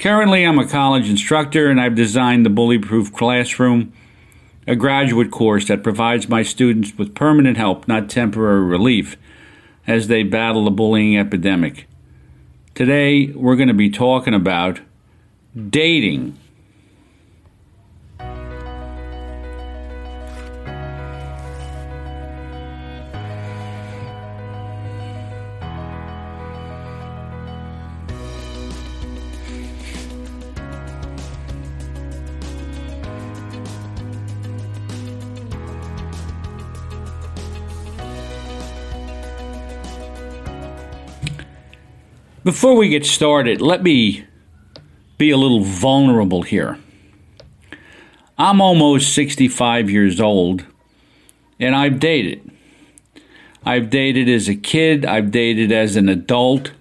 Currently, I'm a college instructor and I've designed the Bully Proof Classroom, a graduate course that provides my students with permanent help, not temporary relief, as they battle the bullying epidemic. Today, we're going to be talking about dating. Before we get started, let me be a little vulnerable here. I'm almost 65 years old and I've dated. I've dated as a kid, I've dated as an adult,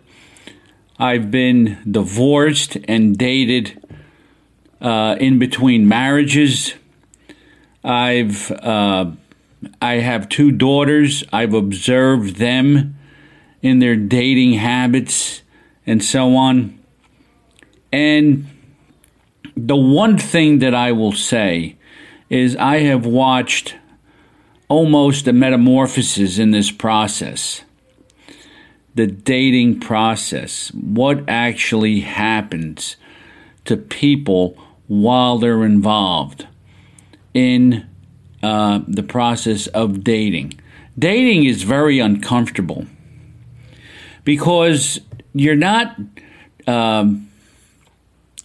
I've been divorced and dated uh, in between marriages. I've uh, I have two daughters. I've observed them in their dating habits and so on. And the one thing that I will say is I have watched almost a metamorphosis in this process. The dating process, what actually happens to people while they're involved in uh, the process of dating. Dating is very uncomfortable because you're not um,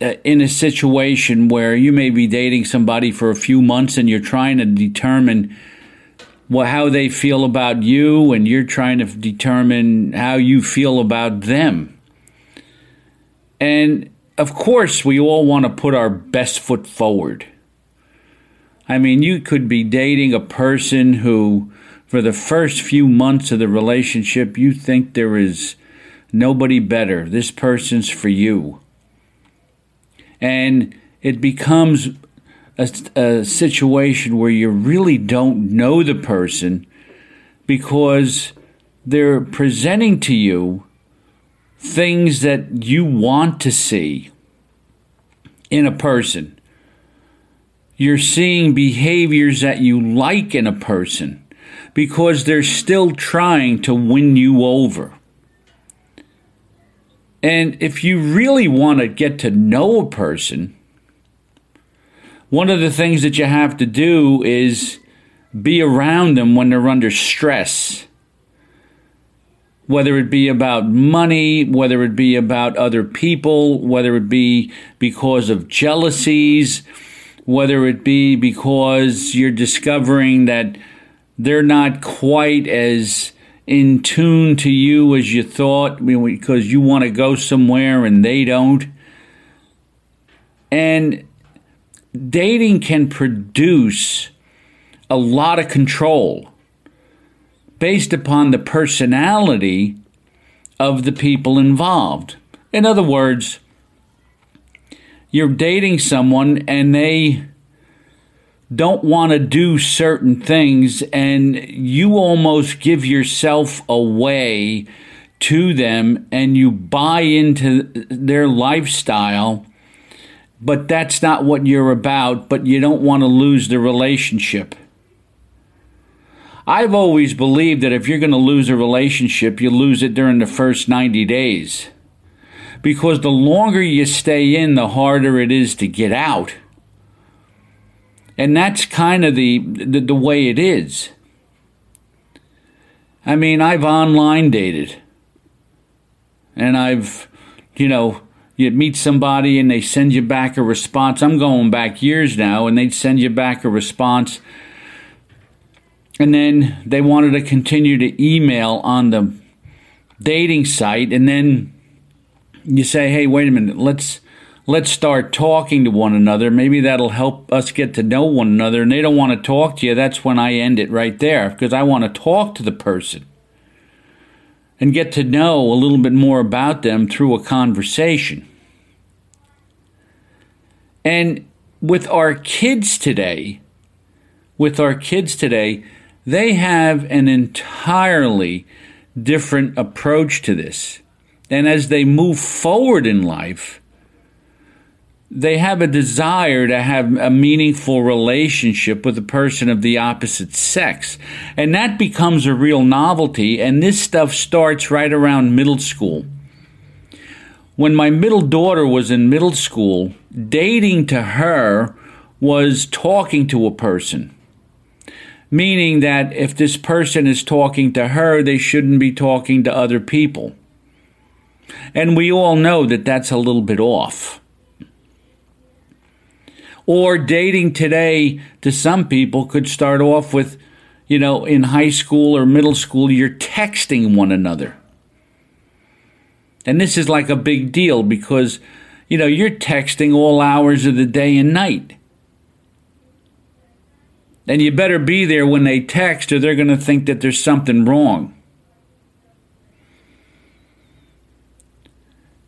uh, in a situation where you may be dating somebody for a few months and you're trying to determine how they feel about you and you're trying to determine how you feel about them. And of course, we all want to put our best foot forward. I mean, you could be dating a person who, for the first few months of the relationship, you think there is nobody better. This person's for you. And it becomes a, a, situation where you really don't know the person because they're presenting to you things that you want to see in a person. You're seeing behaviors that you like in a person because they're still trying to win you over. And if you really want to get to know a person, one of the things that you have to do is be around them when they're under stress. Whether it be about money, whether it be about other people, whether it be because of jealousies, whether it be because you're discovering that they're not quite as in tune to you as you thought because you want to go somewhere and they don't. And dating can produce a lot of control based upon the personality of the people involved. In other words, you're dating someone and they don't want to do certain things and you almost give yourself away to them and you buy into their lifestyle, but that's not what you're about, but you don't want to lose the relationship. I've always believed that if you're going to lose a relationship, you lose it during the first 90 days. Because the longer you stay in, the harder it is to get out. And that's kind of the, the, the way it is. I mean, I've online dated. And I've, you know, you meet somebody and they send you back a response. I'm going back years now, and they'd send you back a response. And then they wanted to continue to email on the dating site. And then you say, hey, wait a minute, let's let's start talking to one another. Maybe that'll help us get to know one another. And they don't want to talk to you. That's when I end it right there because I want to talk to the person and get to know a little bit more about them through a conversation. And with our kids today, with our kids today, they have an entirely different approach to this. And as they move forward in life, they have a desire to have a meaningful relationship with a person of the opposite sex. And that becomes a real novelty. And this stuff starts right around middle school. When my middle daughter was in middle school, dating to her was talking to a person. Meaning that if this person is talking to her, they shouldn't be talking to other people. And we all know that that's a little bit off. Or dating today to some people could start off with, you know, in high school or middle school, you're texting one another. And this is like a big deal because, you know, you're texting all hours of the day and night. And you better be there when they text or they're going to think that there's something wrong.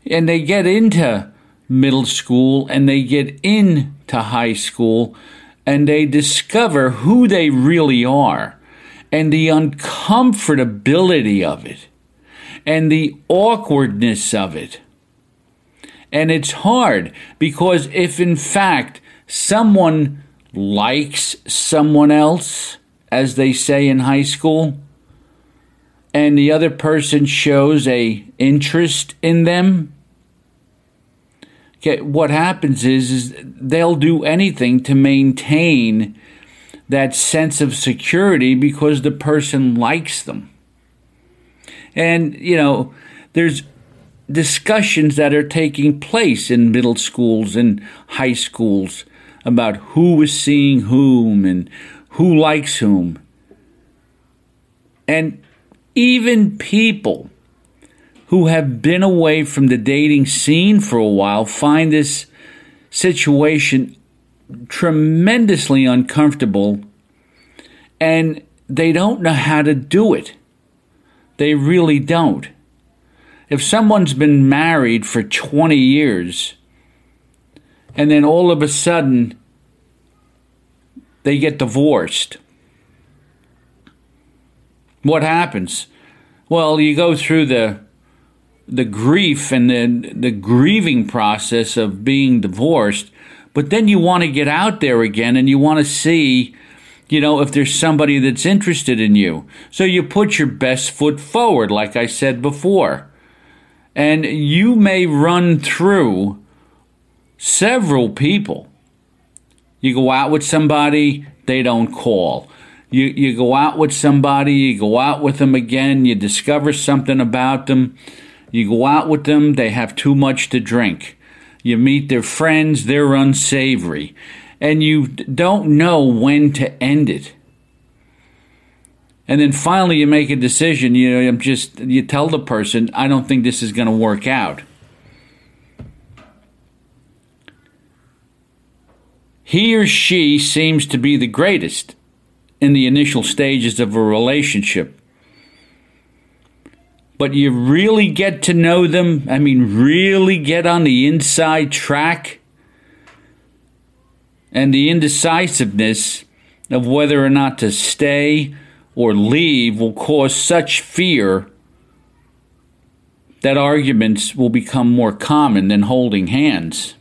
And they get into middle school and they get into high school and they discover who they really are and the uncomfortability of it and the awkwardness of it. And it's hard because if in fact someone likes someone else, as they say in high school, and the other person shows a interest in them, what happens is, is they'll do anything to maintain that sense of security because the person likes them. And, you know, there's discussions that are taking place in middle schools and high schools about who is seeing whom and who likes whom. And even people who have been away from the dating scene for a while find this situation tremendously uncomfortable and they don't know how to do it. They really don't. If someone's been married for 20 years and then all of a sudden they get divorced, what happens? Well, you go through the the grief and the, the grieving process of being divorced, but then you want to get out there again and you want to see, you know, if there's somebody that's interested in you. So you put your best foot forward, like I said before. And you may run through several people. You go out with somebody, they don't call. You, you go out with somebody, you go out with them again, you discover something about them you go out with them, they have too much to drink. You meet their friends, they're unsavory. And you don't know when to end it. And then finally you make a decision, you know, just you tell the person, I don't think this is going to work out. He or she seems to be the greatest in the initial stages of a relationship but you really get to know them, I mean, really get on the inside track, and the indecisiveness of whether or not to stay or leave will cause such fear that arguments will become more common than holding hands.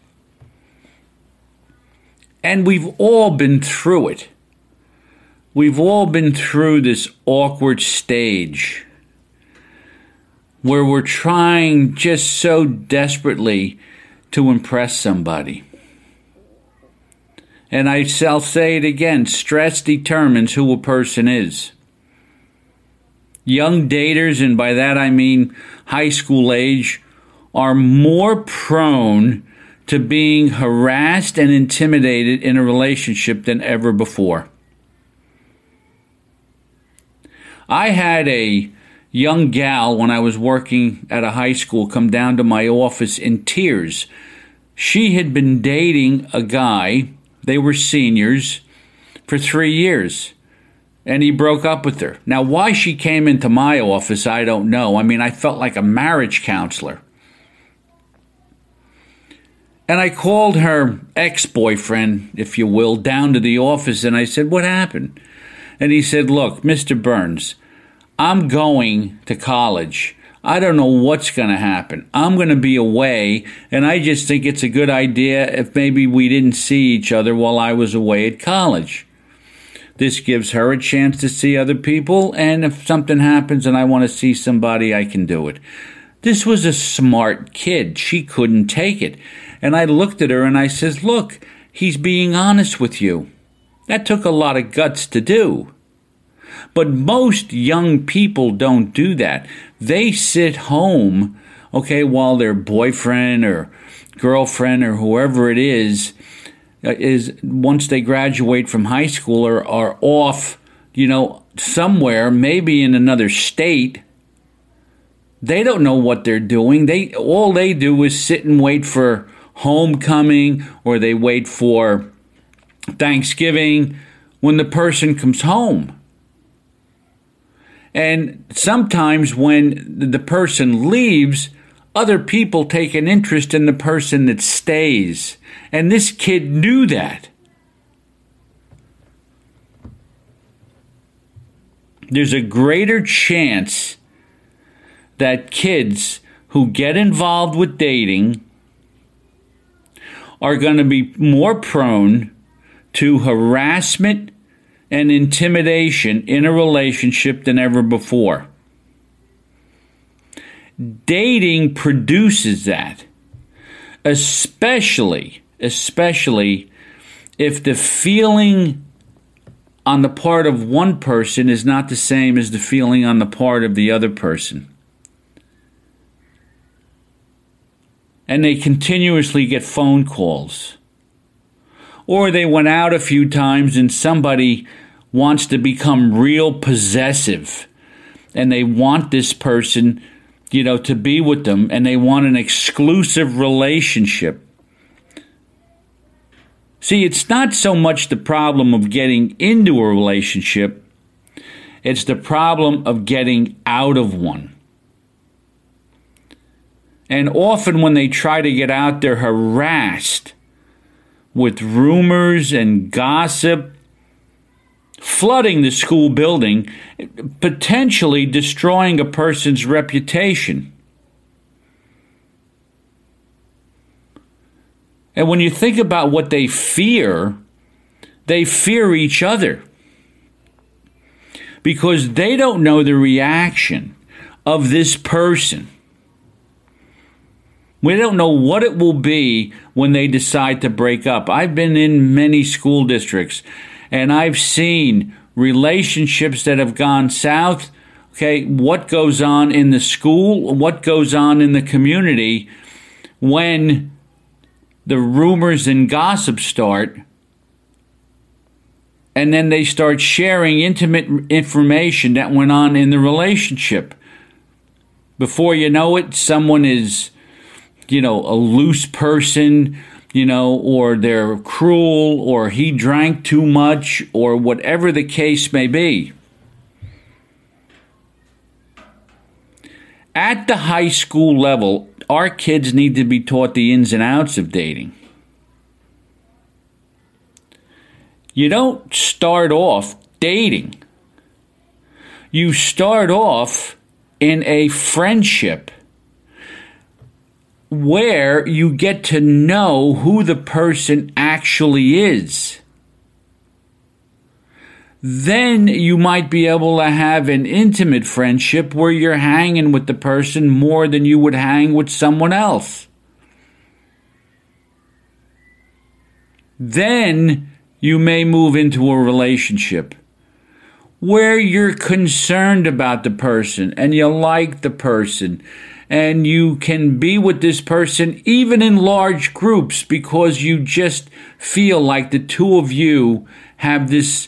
And we've all been through it. We've all been through this awkward stage where we're trying just so desperately to impress somebody. And I shall say it again stress determines who a person is. Young daters, and by that I mean high school age, are more prone to being harassed and intimidated in a relationship than ever before. I had a young gal when I was working at a high school come down to my office in tears. She had been dating a guy they were seniors for three years. And he broke up with her. Now, why she came into my office, I don't know. I mean, I felt like a marriage counselor. And I called her ex boyfriend, if you will, down to the office and I said, What happened? And he said, Look, Mr. Burns, I'm going to college. I don't know what's going to happen. I'm going to be away, and I just think it's a good idea if maybe we didn't see each other while I was away at college. This gives her a chance to see other people, and if something happens and I want to see somebody, I can do it. This was a smart kid. She couldn't take it. And I looked at her and I says, Look, he's being honest with you. That took a lot of guts to do. But most young people don't do that. They sit home, okay, while their boyfriend or girlfriend or whoever it is uh, is once they graduate from high school or are off, you know, somewhere, maybe in another state. They don't know what they're doing. They all they do is sit and wait for homecoming or they wait for Thanksgiving when the person comes home. And sometimes when the person leaves, other people take an interest in the person that stays. And this kid knew that. There's a greater chance that kids who get involved with dating are going to be more prone to harassment and intimidation in a relationship than ever before. Dating produces that, especially, especially if the feeling on the part of one person is not the same as the feeling on the part of the other person. And they continuously get phone calls or they went out a few times and somebody wants to become real possessive and they want this person, you know, to be with them and they want an exclusive relationship. See, it's not so much the problem of getting into a relationship, it's the problem of getting out of one. And often when they try to get out, they're harassed with rumors and gossip flooding the school building, potentially destroying a person's reputation. And when you think about what they fear, they fear each other because they don't know the reaction of this person. We don't know what it will be when they decide to break up. I've been in many school districts and I've seen relationships that have gone south. Okay, what goes on in the school, what goes on in the community when the rumors and gossip start and then they start sharing intimate information that went on in the relationship. Before you know it, someone is you know, a loose person, you know, or they're cruel, or he drank too much, or whatever the case may be. At the high school level, our kids need to be taught the ins and outs of dating. You don't start off dating. You start off in a friendship where you get to know who the person actually is. Then you might be able to have an intimate friendship where you're hanging with the person more than you would hang with someone else. Then you may move into a relationship where you're concerned about the person and you like the person and you can be with this person even in large groups because you just feel like the two of you have this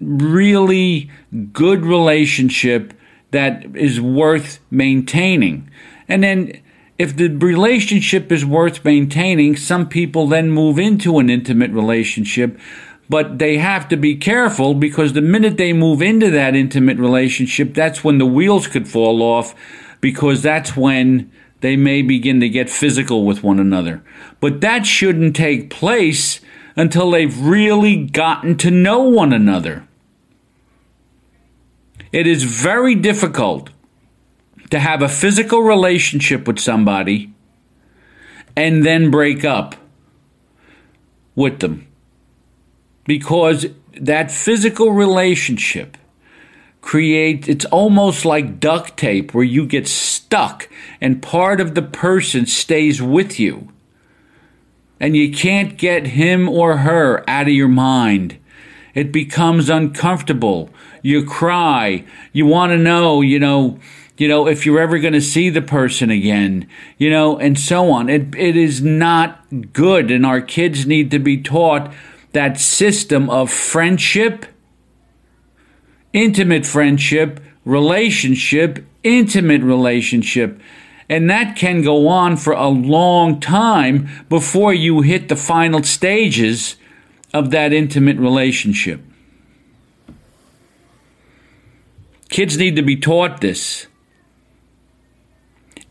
really good relationship that is worth maintaining. And then if the relationship is worth maintaining, some people then move into an intimate relationship, but they have to be careful because the minute they move into that intimate relationship, that's when the wheels could fall off because that's when they may begin to get physical with one another. But that shouldn't take place until they've really gotten to know one another. It is very difficult to have a physical relationship with somebody and then break up with them because that physical relationship create it's almost like duct tape where you get stuck and part of the person stays with you. And you can't get him or her out of your mind. It becomes uncomfortable. You cry. You want to know you know you know if you're ever going to see the person again you know and so on. It it is not good and our kids need to be taught that system of friendship intimate friendship, relationship, intimate relationship. And that can go on for a long time before you hit the final stages of that intimate relationship. Kids need to be taught this.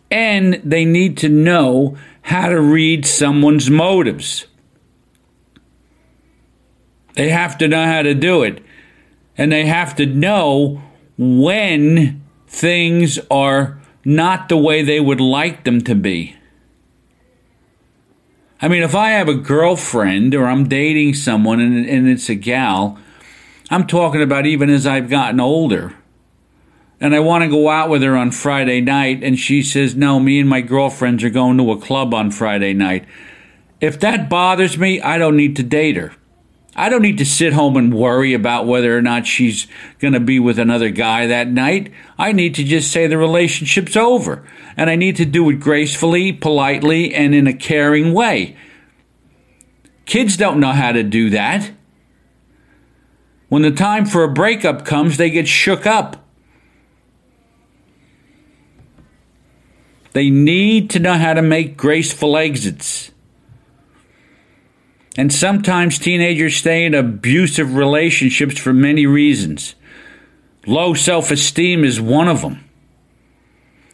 And they need to know how to read someone's motives. They have to know how to do it and they have to know when things are not the way they would like them to be. I mean, if I have a girlfriend or I'm dating someone and, and it's a gal, I'm talking about even as I've gotten older. And I want to go out with her on Friday night, and she says, No, me and my girlfriends are going to a club on Friday night. If that bothers me, I don't need to date her. I don't need to sit home and worry about whether or not she's going to be with another guy that night. I need to just say the relationship's over. And I need to do it gracefully, politely, and in a caring way. Kids don't know how to do that. When the time for a breakup comes, they get shook up. They need to know how to make graceful exits. And sometimes teenagers stay in abusive relationships for many reasons. Low self esteem is one of them.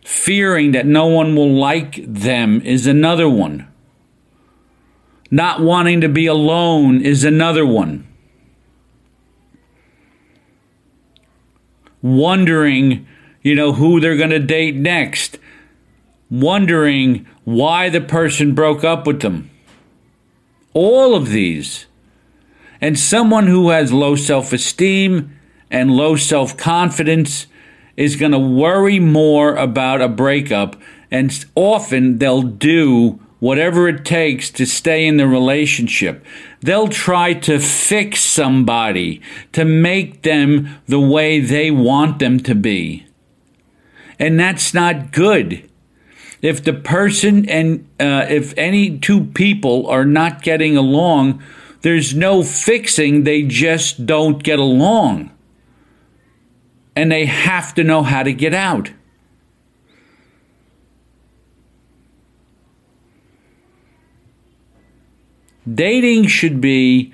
Fearing that no one will like them is another one. Not wanting to be alone is another one. Wondering, you know, who they're going to date next. Wondering why the person broke up with them all of these. And someone who has low self esteem and low self confidence is going to worry more about a breakup, and often they'll do whatever it takes to stay in the relationship. They'll try to fix somebody to make them the way they want them to be. And that's not good if the person and uh, if any two people are not getting along, there's no fixing, they just don't get along. And they have to know how to get out. Dating should be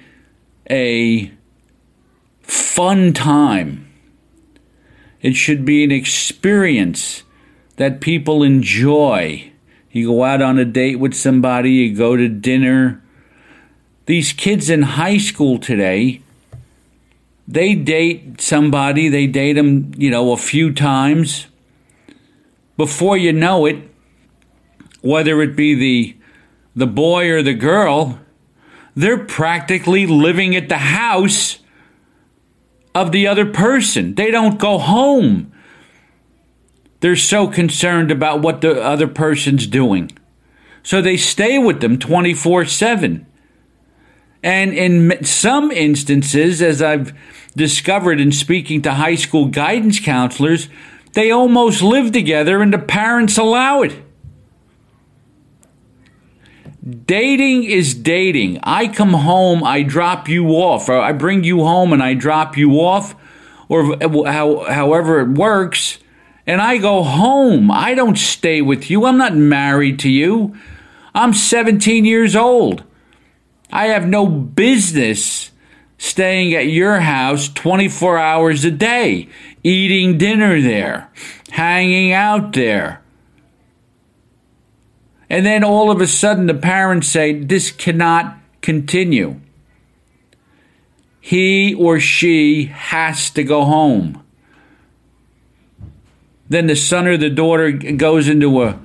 a fun time. It should be an experience that people enjoy. You go out on a date with somebody, you go to dinner. These kids in high school today, they date somebody, they date them, you know, a few times. Before you know it, whether it be the the boy or the girl, they're practically living at the house of the other person. They don't go home. They're so concerned about what the other person's doing. So they stay with them 24 7. And in some instances, as I've discovered in speaking to high school guidance counselors, they almost live together and the parents allow it. Dating is dating. I come home, I drop you off, or I bring you home and I drop you off, or how, however it works, and I go home. I don't stay with you. I'm not married to you. I'm 17 years old. I have no business staying at your house 24 hours a day, eating dinner there, hanging out there. And then all of a sudden, the parents say, This cannot continue. He or she has to go home. Then the son or the daughter goes into a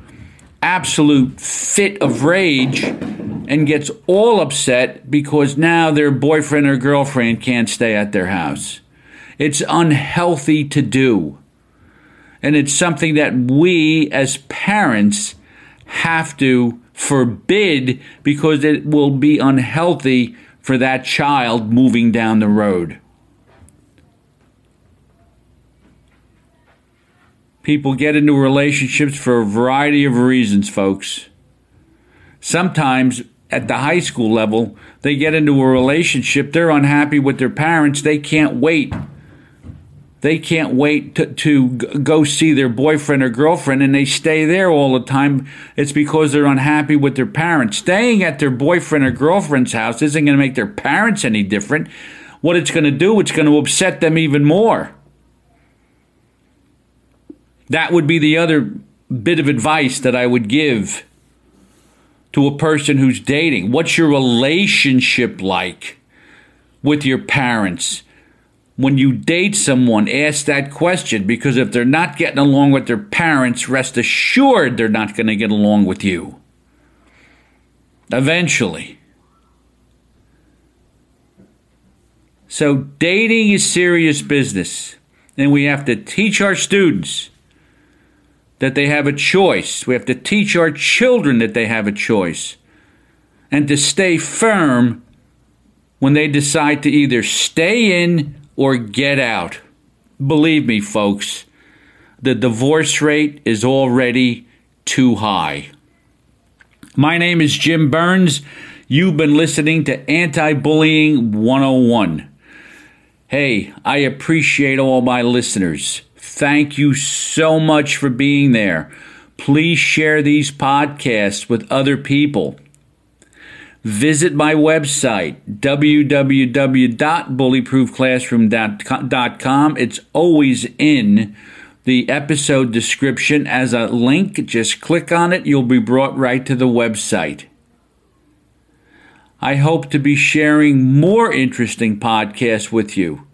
absolute fit of rage and gets all upset because now their boyfriend or girlfriend can't stay at their house. It's unhealthy to do. And it's something that we as parents have to forbid because it will be unhealthy for that child moving down the road. People get into relationships for a variety of reasons, folks. Sometimes at the high school level, they get into a relationship, they're unhappy with their parents, they can't wait they can't wait to, to go see their boyfriend or girlfriend and they stay there all the time. It's because they're unhappy with their parents. Staying at their boyfriend or girlfriend's house isn't going to make their parents any different. What it's going to do, it's going to upset them even more. That would be the other bit of advice that I would give to a person who's dating. What's your relationship like with your parents? when you date someone, ask that question because if they're not getting along with their parents, rest assured they're not going to get along with you. Eventually. So, dating is serious business, and we have to teach our students that they have a choice. We have to teach our children that they have a choice, and to stay firm when they decide to either stay in or get out. Believe me, folks, the divorce rate is already too high. My name is Jim Burns. You've been listening to Anti Bullying 101. Hey, I appreciate all my listeners. Thank you so much for being there. Please share these podcasts with other people. Visit my website, www.bullyproofclassroom.com. It's always in the episode description as a link. Just click on it, you'll be brought right to the website. I hope to be sharing more interesting podcasts with you.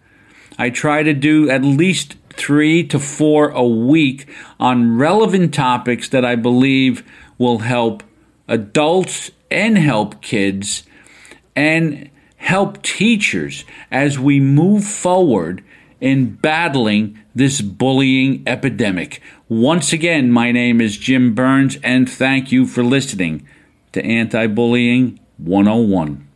I try to do at least three to four a week on relevant topics that I believe will help adults and help kids and help teachers as we move forward in battling this bullying epidemic. Once again, my name is Jim Burns, and thank you for listening to Anti Bullying 101.